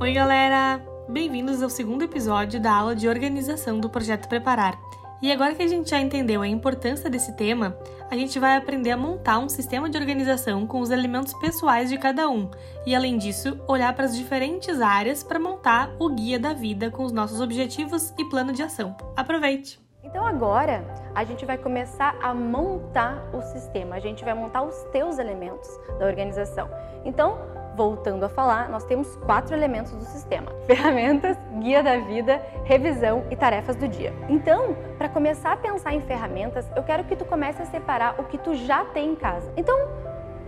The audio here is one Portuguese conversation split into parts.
Oi, galera! Bem-vindos ao segundo episódio da aula de organização do projeto Preparar. E agora que a gente já entendeu a importância desse tema, a gente vai aprender a montar um sistema de organização com os elementos pessoais de cada um e, além disso, olhar para as diferentes áreas para montar o guia da vida com os nossos objetivos e plano de ação. Aproveite! Então agora a gente vai começar a montar o sistema, a gente vai montar os teus elementos da organização. Então, voltando a falar, nós temos quatro elementos do sistema: ferramentas, guia da vida, revisão e tarefas do dia. Então, para começar a pensar em ferramentas, eu quero que tu comece a separar o que tu já tem em casa. Então,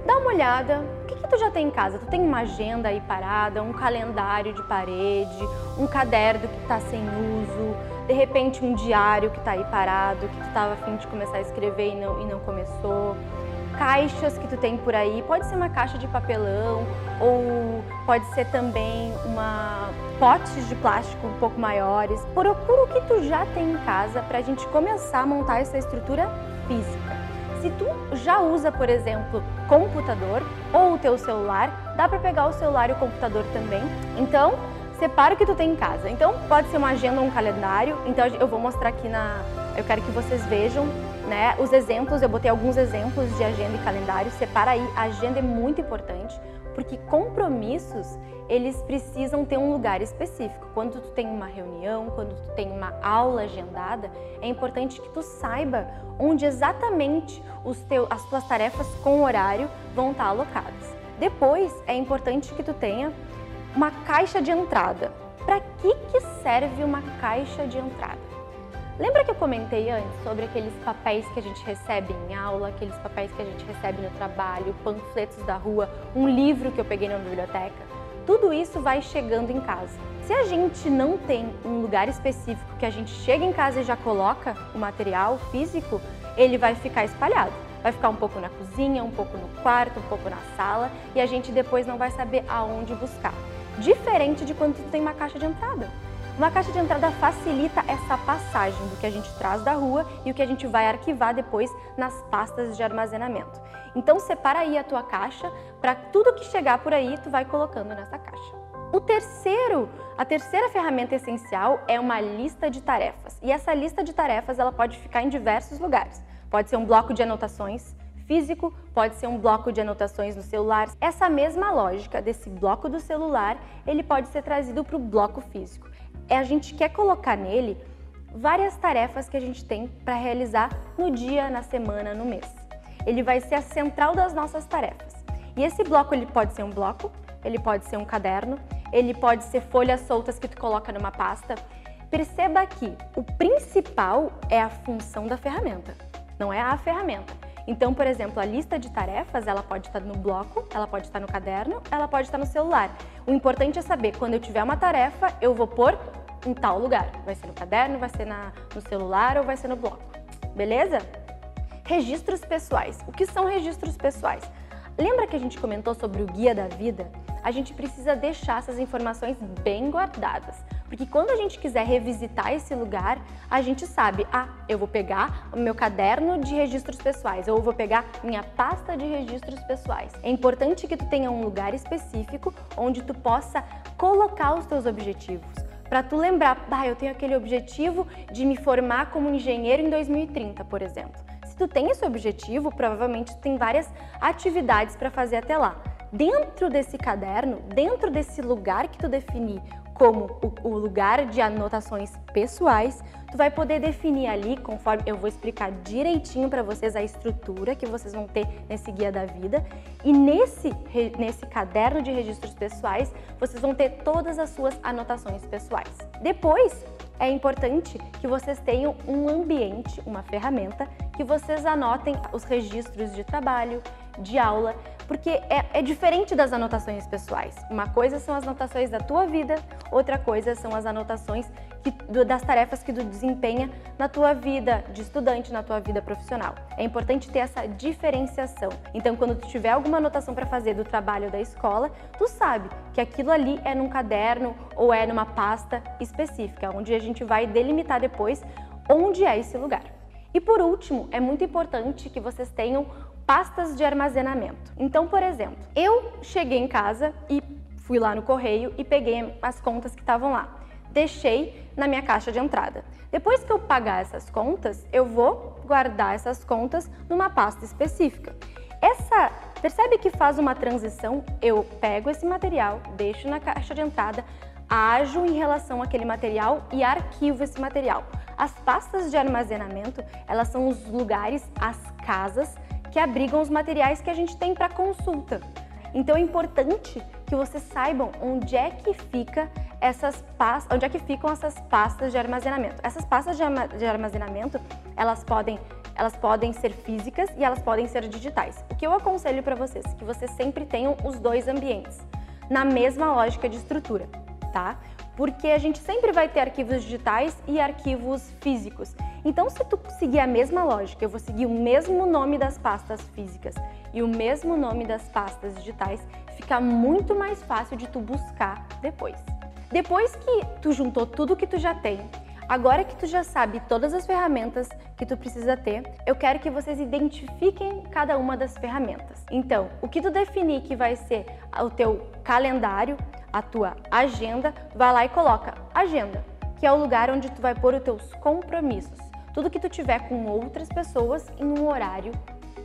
dá uma olhada, o que, que tu já tem em casa? Tu tem uma agenda aí parada, um calendário de parede, um caderno que está sem uso, de repente um diário que está aí parado, que tu estava afim de começar a escrever e não, e não começou caixas que tu tem por aí, pode ser uma caixa de papelão ou pode ser também uma potes de plástico um pouco maiores. Procura o que tu já tem em casa para a gente começar a montar essa estrutura física. Se tu já usa, por exemplo, computador ou o teu celular, dá para pegar o celular e o computador também. Então, separa o que tu tem em casa. Então, pode ser uma agenda ou um calendário. Então, eu vou mostrar aqui na... Eu quero que vocês vejam né, os exemplos, eu botei alguns exemplos de agenda e calendário. Separa aí, a agenda é muito importante, porque compromissos, eles precisam ter um lugar específico. Quando tu tem uma reunião, quando tu tem uma aula agendada, é importante que tu saiba onde exatamente os teu, as tuas tarefas com horário vão estar alocadas. Depois, é importante que tu tenha uma caixa de entrada. Para que, que serve uma caixa de entrada? Lembra que eu comentei antes sobre aqueles papéis que a gente recebe em aula, aqueles papéis que a gente recebe no trabalho, panfletos da rua, um livro que eu peguei na biblioteca? Tudo isso vai chegando em casa. Se a gente não tem um lugar específico que a gente chega em casa e já coloca o material físico, ele vai ficar espalhado. Vai ficar um pouco na cozinha, um pouco no quarto, um pouco na sala e a gente depois não vai saber aonde buscar. Diferente de quando tu tem uma caixa de entrada. Uma caixa de entrada facilita essa passagem do que a gente traz da rua e o que a gente vai arquivar depois nas pastas de armazenamento. Então separa aí a tua caixa para tudo que chegar por aí tu vai colocando nessa caixa. O terceiro, a terceira ferramenta essencial é uma lista de tarefas. E essa lista de tarefas ela pode ficar em diversos lugares. Pode ser um bloco de anotações, físico, pode ser um bloco de anotações no celular. Essa mesma lógica desse bloco do celular, ele pode ser trazido para o bloco físico é a gente quer colocar nele várias tarefas que a gente tem para realizar no dia, na semana, no mês. Ele vai ser a central das nossas tarefas. E esse bloco ele pode ser um bloco, ele pode ser um caderno, ele pode ser folhas soltas que tu coloca numa pasta. Perceba que o principal é a função da ferramenta, não é a ferramenta. Então, por exemplo, a lista de tarefas, ela pode estar no bloco, ela pode estar no caderno, ela pode estar no celular. O importante é saber, quando eu tiver uma tarefa, eu vou pôr em tal lugar. Vai ser no caderno, vai ser na, no celular ou vai ser no bloco. Beleza? Registros pessoais. O que são registros pessoais? Lembra que a gente comentou sobre o guia da vida? A gente precisa deixar essas informações bem guardadas, porque quando a gente quiser revisitar esse lugar, a gente sabe, ah, eu vou pegar o meu caderno de registros pessoais ou vou pegar minha pasta de registros pessoais. É importante que tu tenha um lugar específico onde tu possa colocar os teus objetivos para tu lembrar, bah, eu tenho aquele objetivo de me formar como engenheiro em 2030, por exemplo. Se tu tem esse objetivo, provavelmente tu tem várias atividades para fazer até lá. Dentro desse caderno, dentro desse lugar que tu definir como o, o, lugar de anotações pessoais, tu vai poder definir ali, conforme eu vou explicar direitinho para vocês a estrutura que vocês vão ter nesse guia da vida. E nesse, nesse caderno de registros pessoais, vocês vão ter todas as suas anotações pessoais. Depois, é importante que vocês tenham um ambiente, uma ferramenta, que vocês anotem os registros de trabalho, de aula, porque é, é, diferente das anotações pessoais. Uma coisa são as anotações da tua vida, outra coisa são as anotações que, das tarefas que tu desempenha na tua vida de estudante, na tua vida profissional. É importante ter essa diferenciação. Então, quando tu tiver alguma anotação para fazer do trabalho da escola, tu sabe que aquilo ali é num caderno ou é numa pasta específica, onde a gente vai delimitar depois onde é esse lugar. E por último, é muito importante que vocês tenham pastas de armazenamento. Então, por exemplo, eu cheguei em casa e fui lá no correio e peguei as contas que estavam lá. Deixei na minha caixa de entrada. Depois que eu pagar essas contas, eu vou guardar essas contas numa pasta específica. Essa, percebe que faz uma transição? Eu pego esse material, deixo na caixa de entrada, ajo em relação àquele material e arquivo esse material. As pastas de armazenamento, elas são os lugares, as casas que abrigam os materiais que a gente tem para consulta. Então é importante que vocês saibam onde é que fica essas pastas, onde é que ficam essas pastas de armazenamento. Essas pastas de armazenamento, elas podem, elas podem ser físicas e elas podem ser digitais. O que eu aconselho para vocês, que vocês sempre tenham os dois ambientes, na mesma lógica de estrutura, tá? Porque a gente sempre vai ter arquivos digitais e arquivos físicos. Então, se tu seguir a mesma lógica, eu vou seguir o mesmo nome das pastas físicas e o mesmo nome das pastas digitais, fica muito mais fácil de tu buscar depois. Depois que tu juntou tudo que tu já tem, agora que tu já sabe todas as ferramentas que tu precisa ter, eu quero que vocês identifiquem cada uma das ferramentas. Então, o que tu definir que vai ser o teu calendário, a tua agenda, vai lá e coloca agenda, que é o lugar onde tu vai pôr os teus compromissos. Tudo que tu tiver com outras pessoas em um horário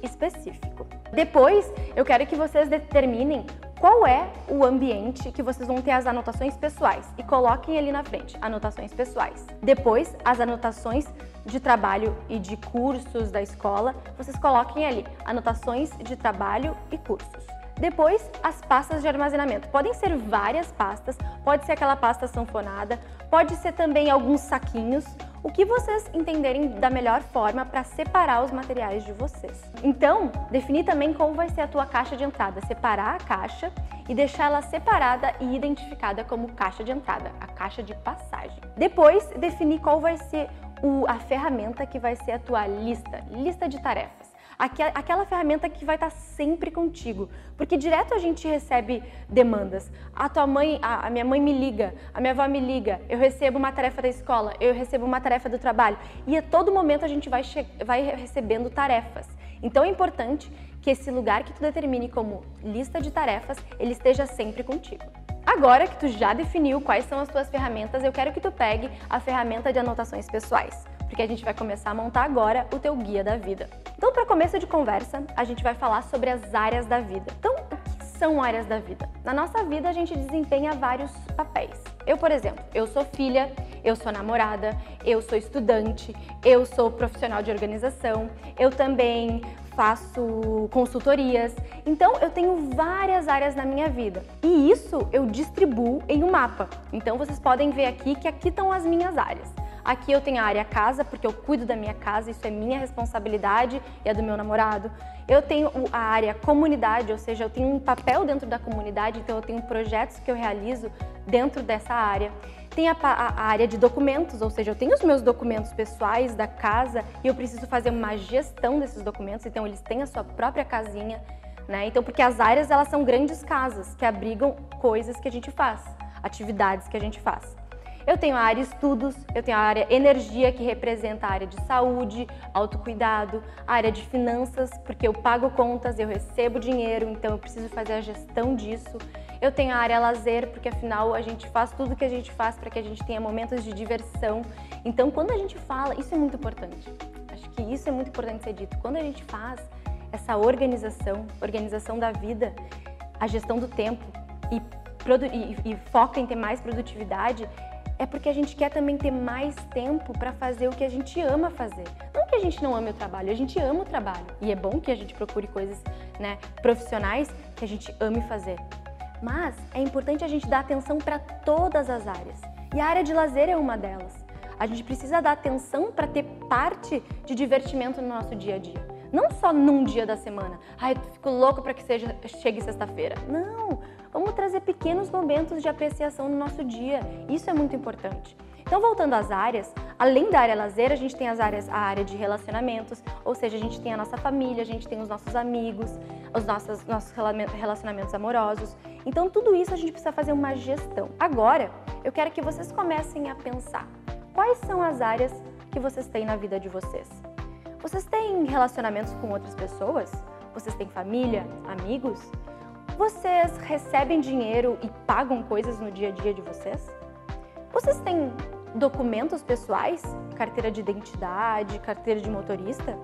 específico. Depois, eu quero que vocês determinem qual é o ambiente que vocês vão ter as anotações pessoais e coloquem ali na frente, anotações pessoais. Depois, as anotações de trabalho e de cursos da escola, vocês coloquem ali, anotações de trabalho e cursos. Depois, as pastas de armazenamento. Podem ser várias pastas, pode ser aquela pasta sanfonada, pode ser também alguns saquinhos, o que vocês entenderem da melhor forma para separar os materiais de vocês. Então, definir também qual vai ser a tua caixa de entrada, separar a caixa e deixar ela separada e identificada como caixa de entrada, a caixa de passagem. Depois, definir qual vai ser o, a ferramenta que vai ser a tua lista, lista de tarefas aquela ferramenta que vai estar sempre contigo. Porque direto a gente recebe demandas. A tua mãe, a, minha mãe me liga, a minha avó me liga, eu recebo uma tarefa da escola, eu recebo uma tarefa do trabalho. E a todo momento a gente vai, vai recebendo tarefas. Então é importante que esse lugar que tu determine como lista de tarefas, ele esteja sempre contigo. Agora que tu já definiu quais são as tuas ferramentas, eu quero que tu pegue a ferramenta de anotações pessoais porque a gente vai começar a montar agora o teu guia da vida. Então, para começo de conversa, a gente vai falar sobre as áreas da vida. Então, o que são áreas da vida? Na nossa vida, a gente desempenha vários papéis. Eu, por exemplo, eu sou filha, eu sou namorada, eu sou estudante, eu sou profissional de organização, eu também faço consultorias. Então, eu tenho várias áreas na minha vida. E isso eu distribuo em um mapa. Então, vocês podem ver aqui que aqui estão as minhas áreas. Aqui eu tenho a área casa, porque eu cuido da minha casa, isso é minha responsabilidade e é do meu namorado. Eu tenho a área comunidade, ou seja, eu tenho um papel dentro da comunidade, então eu tenho projetos que eu realizo dentro dessa área. Tem a, a, área de documentos, ou seja, eu tenho os meus documentos pessoais da casa e eu preciso fazer uma gestão desses documentos, então eles têm a sua própria casinha, né? Então, porque as áreas elas são grandes casas que abrigam coisas que a gente faz, atividades que a gente faz. Eu tenho a área estudos, eu tenho a área energia, que representa a área de saúde, autocuidado, a área de finanças, porque eu pago contas, eu recebo dinheiro, então eu preciso fazer a gestão disso. Eu tenho a área lazer, porque afinal a gente faz tudo que a gente faz para que a gente tenha momentos de diversão. Então, quando a gente fala, isso é muito importante. Acho que isso é muito importante ser dito. Quando a gente faz essa organização, organização da vida, a gestão do tempo e, e, e foca em ter mais produtividade, é porque a gente quer também ter mais tempo para fazer o que a gente ama fazer. Não que a gente não ame o trabalho, a gente ama o trabalho. E é bom que a gente procure coisas né, profissionais que a gente ame fazer. Mas é importante a gente dar atenção para todas as áreas. E a área de lazer é uma delas. A gente precisa dar atenção para ter parte de divertimento no nosso dia a dia. Não só num dia da semana. Ai, eu fico louco para que seja, chegue sexta-feira. Não, vamos trazer pequenos momentos de apreciação no nosso dia. Isso é muito importante. Então, voltando às áreas, além da área lazer, a gente tem as áreas, a área de relacionamentos, ou seja, a gente tem a nossa família, a gente tem os nossos amigos, os nossos, nossos relacionamentos amorosos. Então, tudo isso a gente precisa fazer uma gestão. Agora, eu quero que vocês comecem a pensar quais são as áreas que vocês têm na vida de vocês. Vocês têm relacionamentos com outras pessoas? Vocês têm família, amigos? Vocês recebem dinheiro e pagam coisas no dia a dia de vocês? Vocês têm documentos pessoais? Carteira de identidade, carteira de motorista?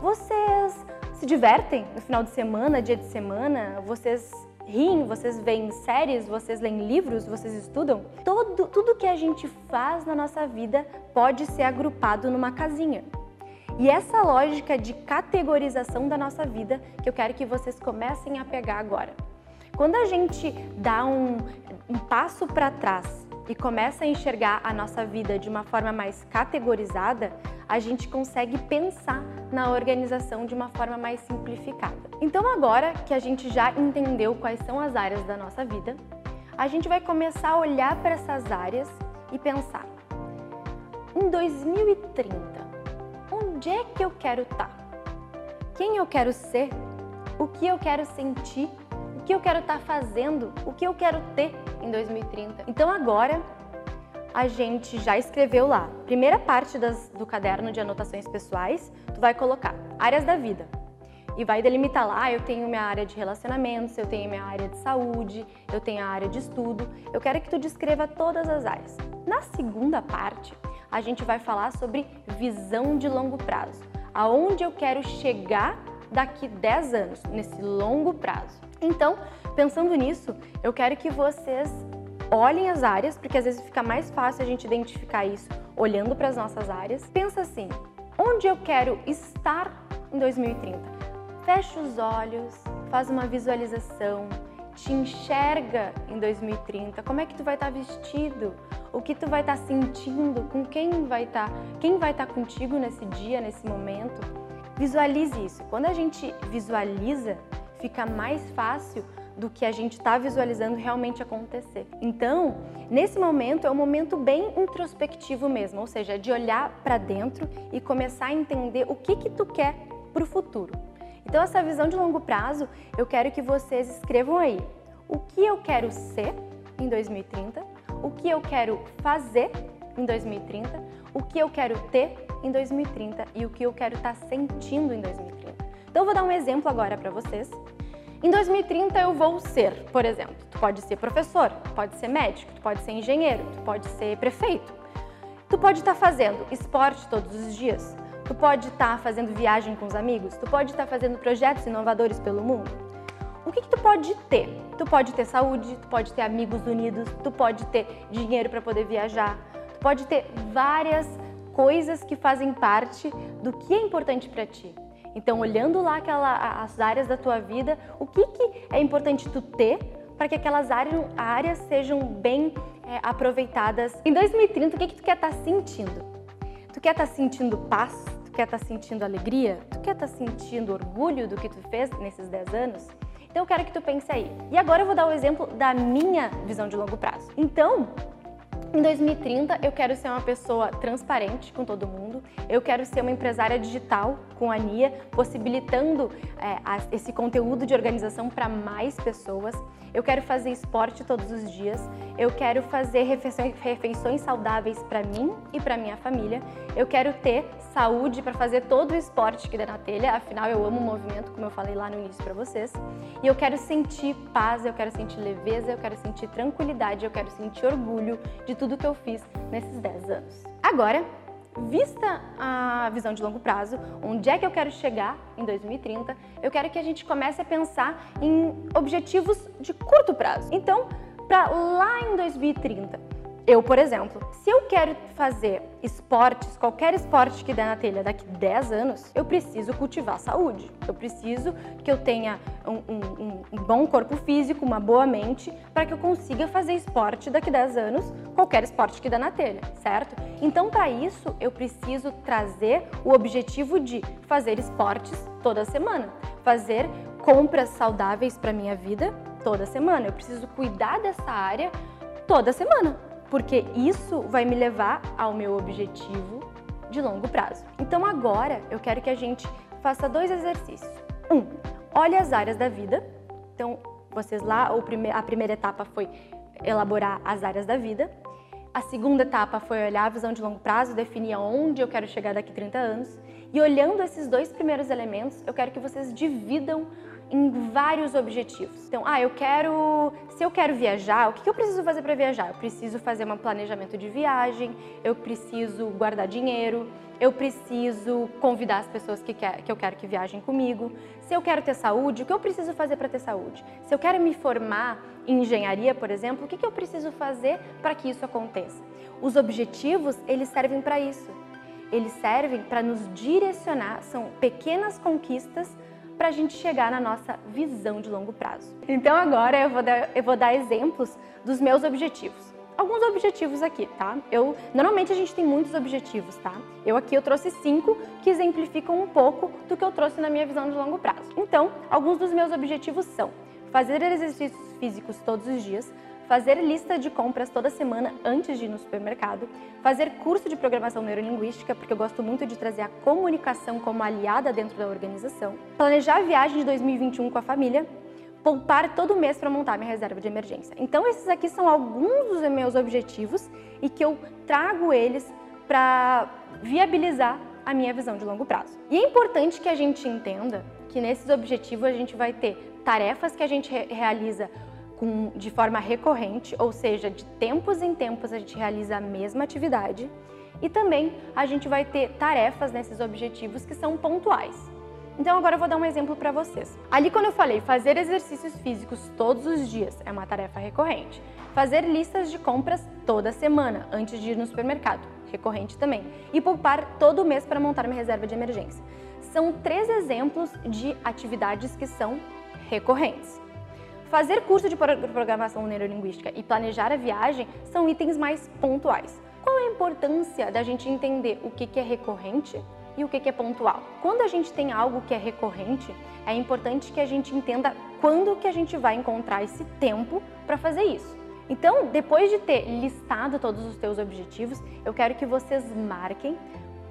Vocês se divertem no final de semana, dia de semana? Vocês riem, vocês veem séries, vocês leem livros, vocês estudam? Todo, tudo que a gente faz na nossa vida pode ser agrupado numa casinha. E essa lógica de categorização da nossa vida que eu quero que vocês comecem a pegar agora. Quando a gente dá um, um passo para trás e começa a enxergar a nossa vida de uma forma mais categorizada, a gente consegue pensar na organização de uma forma mais simplificada. Então, agora que a gente já entendeu quais são as áreas da nossa vida, a gente vai começar a olhar para essas áreas e pensar: em 2030, onde é que eu quero estar? Tá? Quem eu quero ser? O que eu quero sentir? O que eu quero estar tá fazendo? O que eu quero ter em 2030? Então, agora a gente já escreveu lá. Primeira parte das, do caderno de anotações pessoais, tu vai colocar áreas da vida. E vai delimitar lá, eu tenho minha área de relacionamentos, eu tenho minha área de saúde, eu tenho a área de estudo. Eu quero que tu descreva todas as áreas. Na segunda parte, a gente vai falar sobre visão de longo prazo. Aonde eu quero chegar daqui 10 anos, nesse longo prazo. Então, pensando nisso, eu quero que vocês olhem as áreas, porque às vezes fica mais fácil a gente identificar isso olhando para as nossas áreas. Pensa assim: onde eu quero estar em 2030? Fecha os olhos, faz uma visualização, te enxerga em 2030. Como é que tu vai estar vestido? O que tu vai estar sentindo? Com quem vai estar? Quem vai estar contigo nesse dia, nesse momento? Visualize isso. Quando a gente visualiza, fica mais fácil do que a gente está visualizando realmente acontecer. Então, nesse momento é um momento bem introspectivo mesmo, ou seja, de olhar para dentro e começar a entender o que que tu quer para o futuro. Então, essa visão de longo prazo, eu quero que vocês escrevam aí. O que eu quero ser em 2030, o que eu quero fazer em 2030, o que eu quero ter em 2030 e o que eu quero estar tá sentindo em 2030. Então, eu vou dar um exemplo agora para vocês. Em 2030 eu vou ser, por exemplo, tu pode ser professor, tu pode ser médico, tu pode ser engenheiro, tu pode ser prefeito. Tu pode estar tá fazendo esporte todos os dias, tu pode estar tá fazendo viagem com os amigos, tu pode estar tá fazendo projetos inovadores pelo mundo. O que, que, tu pode ter? Tu pode ter saúde, tu pode ter amigos unidos, tu pode ter dinheiro para poder viajar, tu pode ter várias coisas que fazem parte do que é importante para ti. Então, olhando lá aquela, as áreas da tua vida, o que, que é importante tu ter para que aquelas áreas, áreas sejam bem é, aproveitadas. Em 2030, o que, que tu quer estar tá sentindo? Tu quer estar tá sentindo paz? Tu quer estar tá sentindo alegria? Tu quer estar tá sentindo orgulho do que tu fez nesses 10 anos? Então eu quero que tu pense aí. E agora eu vou dar o exemplo da minha visão de longo prazo. Então, em 2030, eu quero ser uma pessoa transparente com todo mundo. Eu quero ser uma empresária digital com a Nia, possibilitando é, esse conteúdo de organização para mais pessoas. Eu quero fazer esporte todos os dias. Eu quero fazer refeições, refeições saudáveis para mim e para minha família. Eu quero ter saúde para fazer todo o esporte que der na telha. Afinal, eu amo o movimento, como eu falei lá no início para vocês. E eu quero sentir paz, eu quero sentir leveza, eu quero sentir tranquilidade, eu quero sentir orgulho de tudo que eu fiz nesses 10 anos. Agora, vista a visão de longo prazo, onde é que eu quero chegar em 2030, eu quero que a gente comece a pensar em objetivos de curto prazo. Então, para lá em 2030, eu, por exemplo, se eu quero fazer esportes, qualquer esporte que der na telha daqui 10 anos, eu preciso cultivar saúde. Eu preciso que eu tenha um, um, um bom corpo físico, uma boa mente, para que eu consiga fazer esporte daqui 10 anos, qualquer esporte que der na telha, certo? Então, para isso, eu preciso trazer o objetivo de fazer esportes toda semana, fazer compras saudáveis para minha vida toda semana. Eu preciso cuidar dessa área toda semana porque isso vai me levar ao meu objetivo de longo prazo. Então agora eu quero que a gente faça dois exercícios. Um, olhe as áreas da vida. Então, vocês lá, a primeira etapa foi elaborar as áreas da vida. A segunda etapa foi olhar a visão de longo prazo, definir aonde eu quero chegar daqui 30 anos. E olhando esses dois primeiros elementos, eu quero que vocês dividam em vários objetivos. Então, ah, eu quero, se eu quero viajar, o que eu preciso fazer para viajar? Eu preciso fazer um planejamento de viagem, eu preciso guardar dinheiro, eu preciso convidar as pessoas que, quer, que eu quero que viajem comigo. Se eu quero ter saúde, o que eu preciso fazer para ter saúde? Se eu quero me formar em engenharia, por exemplo, o que eu preciso fazer para que isso aconteça? Os objetivos, eles servem para isso. Eles servem para nos direcionar, são pequenas conquistas para a gente chegar na nossa visão de longo prazo. Então agora eu vou, dar, eu vou dar exemplos dos meus objetivos. Alguns objetivos aqui, tá? Eu normalmente a gente tem muitos objetivos, tá? Eu aqui eu trouxe cinco que exemplificam um pouco do que eu trouxe na minha visão de longo prazo. Então, alguns dos meus objetivos são fazer exercícios físicos todos os dias, fazer lista de compras toda semana antes de ir no supermercado, fazer curso de programação neurolinguística, porque eu gosto muito de trazer a comunicação como aliada dentro da organização, planejar a viagem de 2021 com a família, poupar todo mês para montar minha reserva de emergência. Então esses aqui são alguns dos meus objetivos e que eu trago eles para viabilizar a minha visão de longo prazo. E é importante que a gente entenda que nesses objetivos a gente vai ter tarefas que a gente realiza com, de forma recorrente, ou seja, de tempos em tempos a gente realiza a mesma atividade. E também a gente vai ter tarefas nesses objetivos que são pontuais. Então agora eu vou dar um exemplo para vocês. Ali quando eu falei fazer exercícios físicos todos os dias é uma tarefa recorrente. Fazer listas de compras toda semana antes de ir no supermercado, recorrente também. E poupar todo mês para montar minha reserva de emergência. São três exemplos de atividades que são recorrentes. Fazer curso de programação neurolinguística e planejar a viagem são itens mais pontuais. Qual é a importância da gente entender o que é recorrente e o que é pontual? Quando a gente tem algo que é recorrente, é importante que a gente entenda quando que a gente vai encontrar esse tempo para fazer isso. Então, depois de ter listado todos os teus objetivos, eu quero que vocês marquem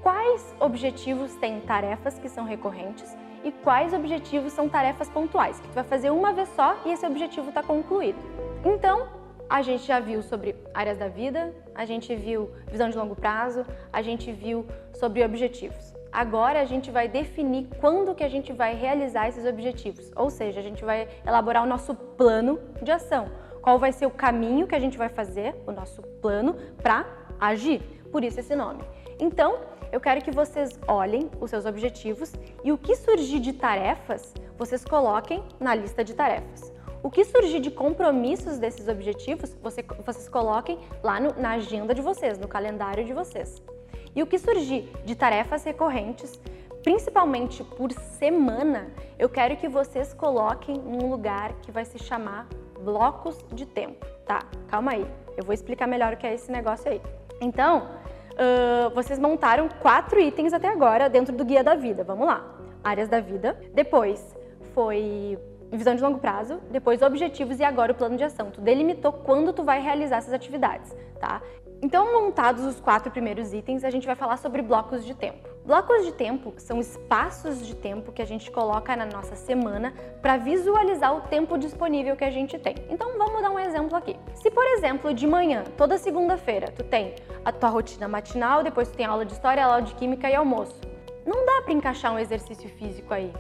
quais objetivos têm tarefas que são recorrentes e quais objetivos são tarefas pontuais, que tu vai fazer uma vez só e esse objetivo está concluído. Então, a gente já viu sobre áreas da vida, a gente viu visão de longo prazo, a gente viu sobre objetivos. Agora a gente vai definir quando que a gente vai realizar esses objetivos, ou seja, a gente vai elaborar o nosso plano de ação. Qual vai ser o caminho que a gente vai fazer, o nosso plano para agir? Por isso esse nome. Então, eu quero que vocês olhem os seus objetivos e o que surgir de tarefas, vocês coloquem na lista de tarefas. O que surgir de compromissos desses objetivos, você, vocês coloquem lá no, na agenda de vocês, no calendário de vocês. E o que surgir de tarefas recorrentes, principalmente por semana, eu quero que vocês coloquem num lugar que vai se chamar blocos de tempo, tá? Calma aí, eu vou explicar melhor o que é esse negócio aí. Então, uh, vocês montaram quatro itens até agora dentro do Guia da Vida. Vamos lá. Áreas da vida. Depois foi visão de longo prazo, depois objetivos e agora o plano de ação. Tu delimitou quando tu vai realizar essas atividades, tá? Então, montados os quatro primeiros itens, a gente vai falar sobre blocos de tempo. Blocos de tempo são espaços de tempo que a gente coloca na nossa semana para visualizar o tempo disponível que a gente tem. Então, vamos dar um exemplo aqui. Se, por exemplo, de manhã, toda segunda-feira, tu tem a tua rotina matinal, depois tu tem aula de história, aula de química e almoço. Não dá para encaixar um exercício físico aí,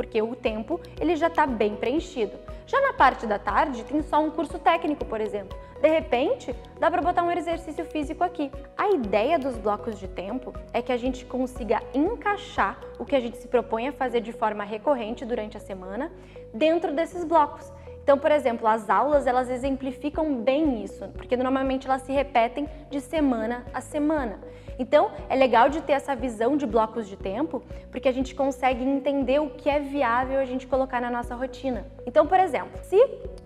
porque o tempo ele já está bem preenchido. Já na parte da tarde tem só um curso técnico, por exemplo. De repente, dá para botar um exercício físico aqui. A ideia dos blocos de tempo é que a gente consiga encaixar o que a gente se propõe a fazer de forma recorrente durante a semana dentro desses blocos. Então, por exemplo, as aulas elas exemplificam bem isso, porque normalmente elas se repetem de semana a semana. Então, é legal de ter essa visão de blocos de tempo, porque a gente consegue entender o que é viável a gente colocar na nossa rotina. Então, por exemplo, se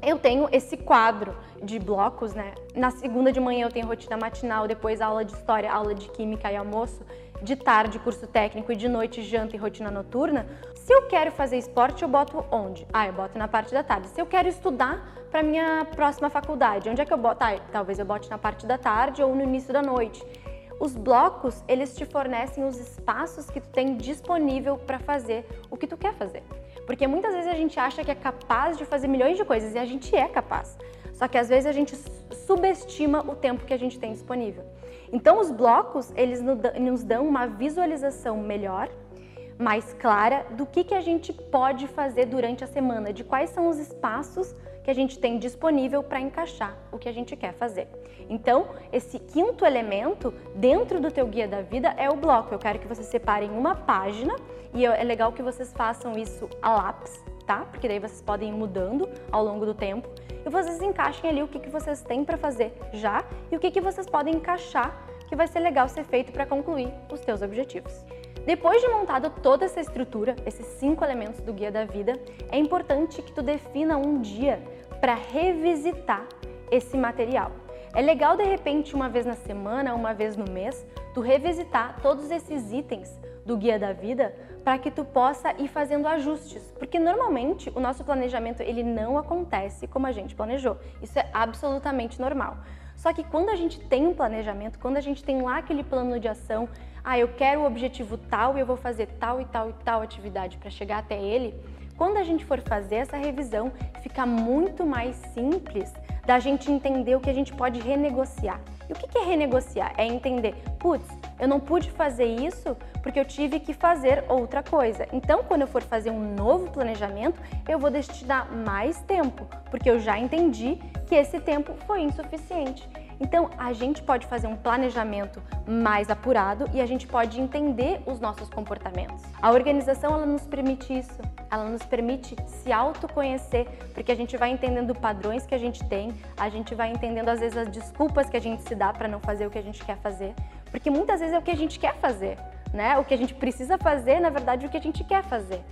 eu tenho esse quadro de blocos, né? Na segunda de manhã eu tenho rotina matinal, depois aula de história, aula de química e almoço, de tarde curso técnico e de noite janta e rotina noturna. Se eu quero fazer esporte, eu boto onde? Ah, eu boto na parte da tarde. Se eu quero estudar para minha próxima faculdade, onde é que eu boto? Ah, talvez eu bote na parte da tarde ou no início da noite. Os blocos, eles te fornecem os espaços que tu tem disponível para fazer o que tu quer fazer. Porque muitas vezes a gente acha que é capaz de fazer milhões de coisas e a gente é capaz. Só que às vezes a gente subestima o tempo que a gente tem disponível. Então os blocos, eles nos dão uma visualização melhor, mais clara do que, que a gente pode fazer durante a semana, de quais são os espaços que a gente tem disponível para encaixar o que a gente quer fazer. Então, esse quinto elemento dentro do teu guia da vida é o bloco. Eu quero que vocês separem uma página e é legal que vocês façam isso a lápis, tá? Porque daí vocês podem ir mudando ao longo do tempo e vocês encaixem ali o que, que vocês têm para fazer já e o que, que vocês podem encaixar que vai ser legal ser feito para concluir os teus objetivos. Depois de montado toda essa estrutura, esses cinco elementos do guia da vida, é importante que tu defina um dia para revisitar esse material. É legal de repente uma vez na semana, uma vez no mês, tu revisitar todos esses itens do guia da vida para que tu possa ir fazendo ajustes, porque normalmente o nosso planejamento ele não acontece como a gente planejou. Isso é absolutamente normal. Só que quando a gente tem um planejamento, quando a gente tem lá aquele plano de ação, ah, eu quero o objetivo tal e eu vou fazer tal e tal e tal atividade para chegar até ele, quando a gente for fazer essa revisão, fica muito mais simples da gente entender o que a gente pode renegociar. E o que é renegociar? É entender, putz, eu não pude fazer isso porque eu tive que fazer outra coisa. Então, quando eu for fazer um novo planejamento, eu vou destinar mais tempo, porque eu já entendi que esse tempo foi insuficiente. Então, a gente pode fazer um planejamento mais apurado e a gente pode entender os nossos comportamentos. A organização ela nos permite isso, ela nos permite se autoconhecer, porque a gente vai entendendo padrões que a gente tem, a gente vai entendendo às vezes as desculpas que a gente se dá para não fazer o que a gente quer fazer, porque muitas vezes é o que a gente quer fazer, né? O que a gente precisa fazer, na verdade, é o que a gente quer fazer.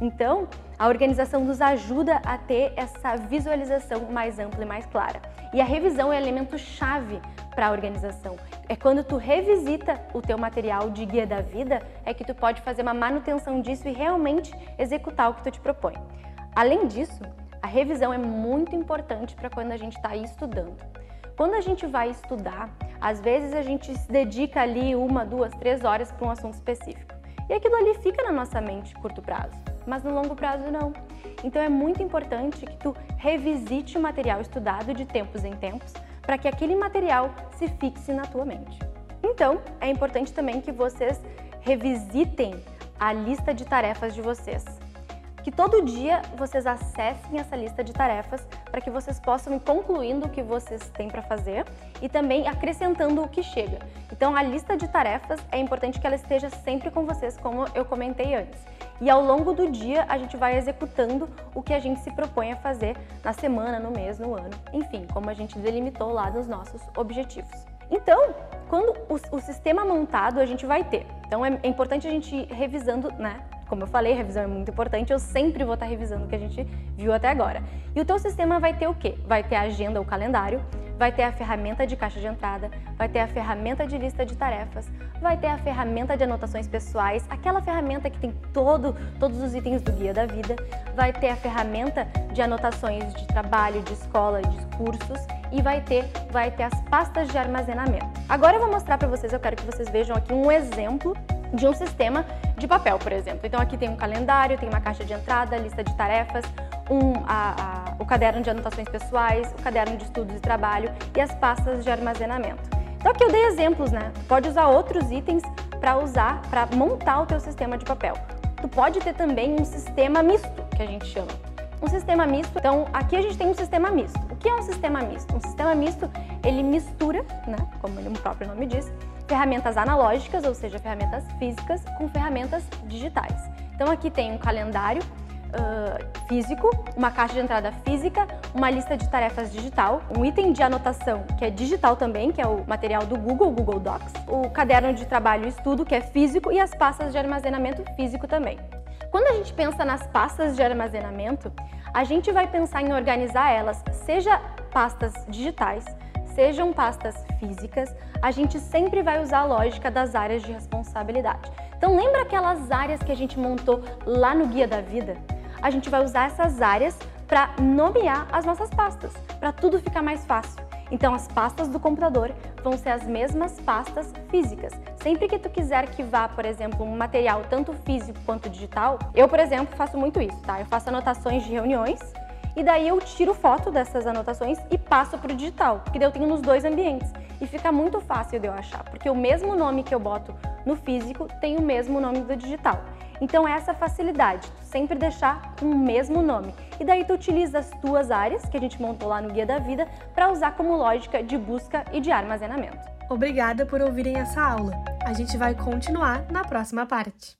Então, a organização nos ajuda a ter essa visualização mais ampla e mais clara. E a revisão é elemento chave para a organização. É quando tu revisita o teu material de guia da vida, é que tu pode fazer uma manutenção disso e realmente executar o que tu te propõe. Além disso, a revisão é muito importante para quando a gente está estudando. Quando a gente vai estudar, às vezes a gente se dedica ali uma, duas, três horas para um assunto específico. E aquilo ali fica na nossa mente curto prazo mas no longo prazo não. Então é muito importante que tu revisite o material estudado de tempos em tempos para que aquele material se fixe na tua mente. Então, é importante também que vocês revisitem a lista de tarefas de vocês que todo dia vocês acessem essa lista de tarefas para que vocês possam ir concluindo o que vocês têm para fazer e também acrescentando o que chega. Então, a lista de tarefas é importante que ela esteja sempre com vocês, como eu comentei antes. E ao longo do dia, a gente vai executando o que a gente se propõe a fazer na semana, no mês, no ano, enfim, como a gente delimitou lá nos nossos objetivos. Então, quando o, o sistema montado, a gente vai ter. Então, é, é importante a gente ir revisando, né? Como eu falei, revisão é muito importante, eu sempre vou estar revisando o que a gente viu até agora. E o teu sistema vai ter o quê? Vai ter a agenda, o calendário, vai ter a ferramenta de caixa de entrada, vai ter a ferramenta de lista de tarefas, vai ter a ferramenta de anotações pessoais, aquela ferramenta que tem todo, todos os itens do guia da vida, vai ter a ferramenta de anotações de trabalho, de escola, de cursos e vai ter, vai ter as pastas de armazenamento. Agora eu vou mostrar para vocês, eu quero que vocês vejam aqui um exemplo de um sistema de papel, por exemplo. Então aqui tem um calendário, tem uma caixa de entrada, lista de tarefas, um, a, a, o caderno de anotações pessoais, o caderno de estudos e trabalho e as pastas de armazenamento. Então aqui eu dei exemplos, né? Tu pode usar outros itens para usar, para montar o teu sistema de papel. Tu pode ter também um sistema misto, que a gente chama. Um sistema misto, então aqui a gente tem um sistema misto. O que é um sistema misto? Um sistema misto, ele mistura, né, como o próprio nome diz, ferramentas analógicas, ou seja, ferramentas físicas, com ferramentas digitais. Então aqui tem um calendário uh, físico, uma caixa de entrada física, uma lista de tarefas digital, um item de anotação que é digital também, que é o material do Google, Google Docs, o caderno de trabalho e estudo, que é físico, e as pastas de armazenamento físico também. Quando a gente pensa nas pastas de armazenamento, a gente vai pensar em organizar elas, seja pastas digitais, sejam pastas físicas, a gente sempre vai usar a lógica das áreas de responsabilidade. Então lembra aquelas áreas que a gente montou lá no Guia da Vida? A gente vai usar essas áreas para nomear as nossas pastas, para tudo ficar mais fácil. Então as pastas do computador vão ser as mesmas pastas físicas. Sempre que tu quiser que vá, por exemplo, um material tanto físico quanto digital, eu, por exemplo, faço muito isso, tá? Eu faço anotações de reuniões e daí eu tiro foto dessas anotações e passo para o digital, porque daí eu tenho nos dois ambientes. E fica muito fácil de eu achar, porque o mesmo nome que eu boto no físico tem o mesmo nome do digital. Então essa facilidade, sempre deixar com o mesmo nome. E daí tu utiliza as tuas áreas, que a gente montou lá no Guia da Vida, para usar como lógica de busca e de armazenamento. Obrigada por ouvirem essa aula. A gente vai continuar na próxima parte.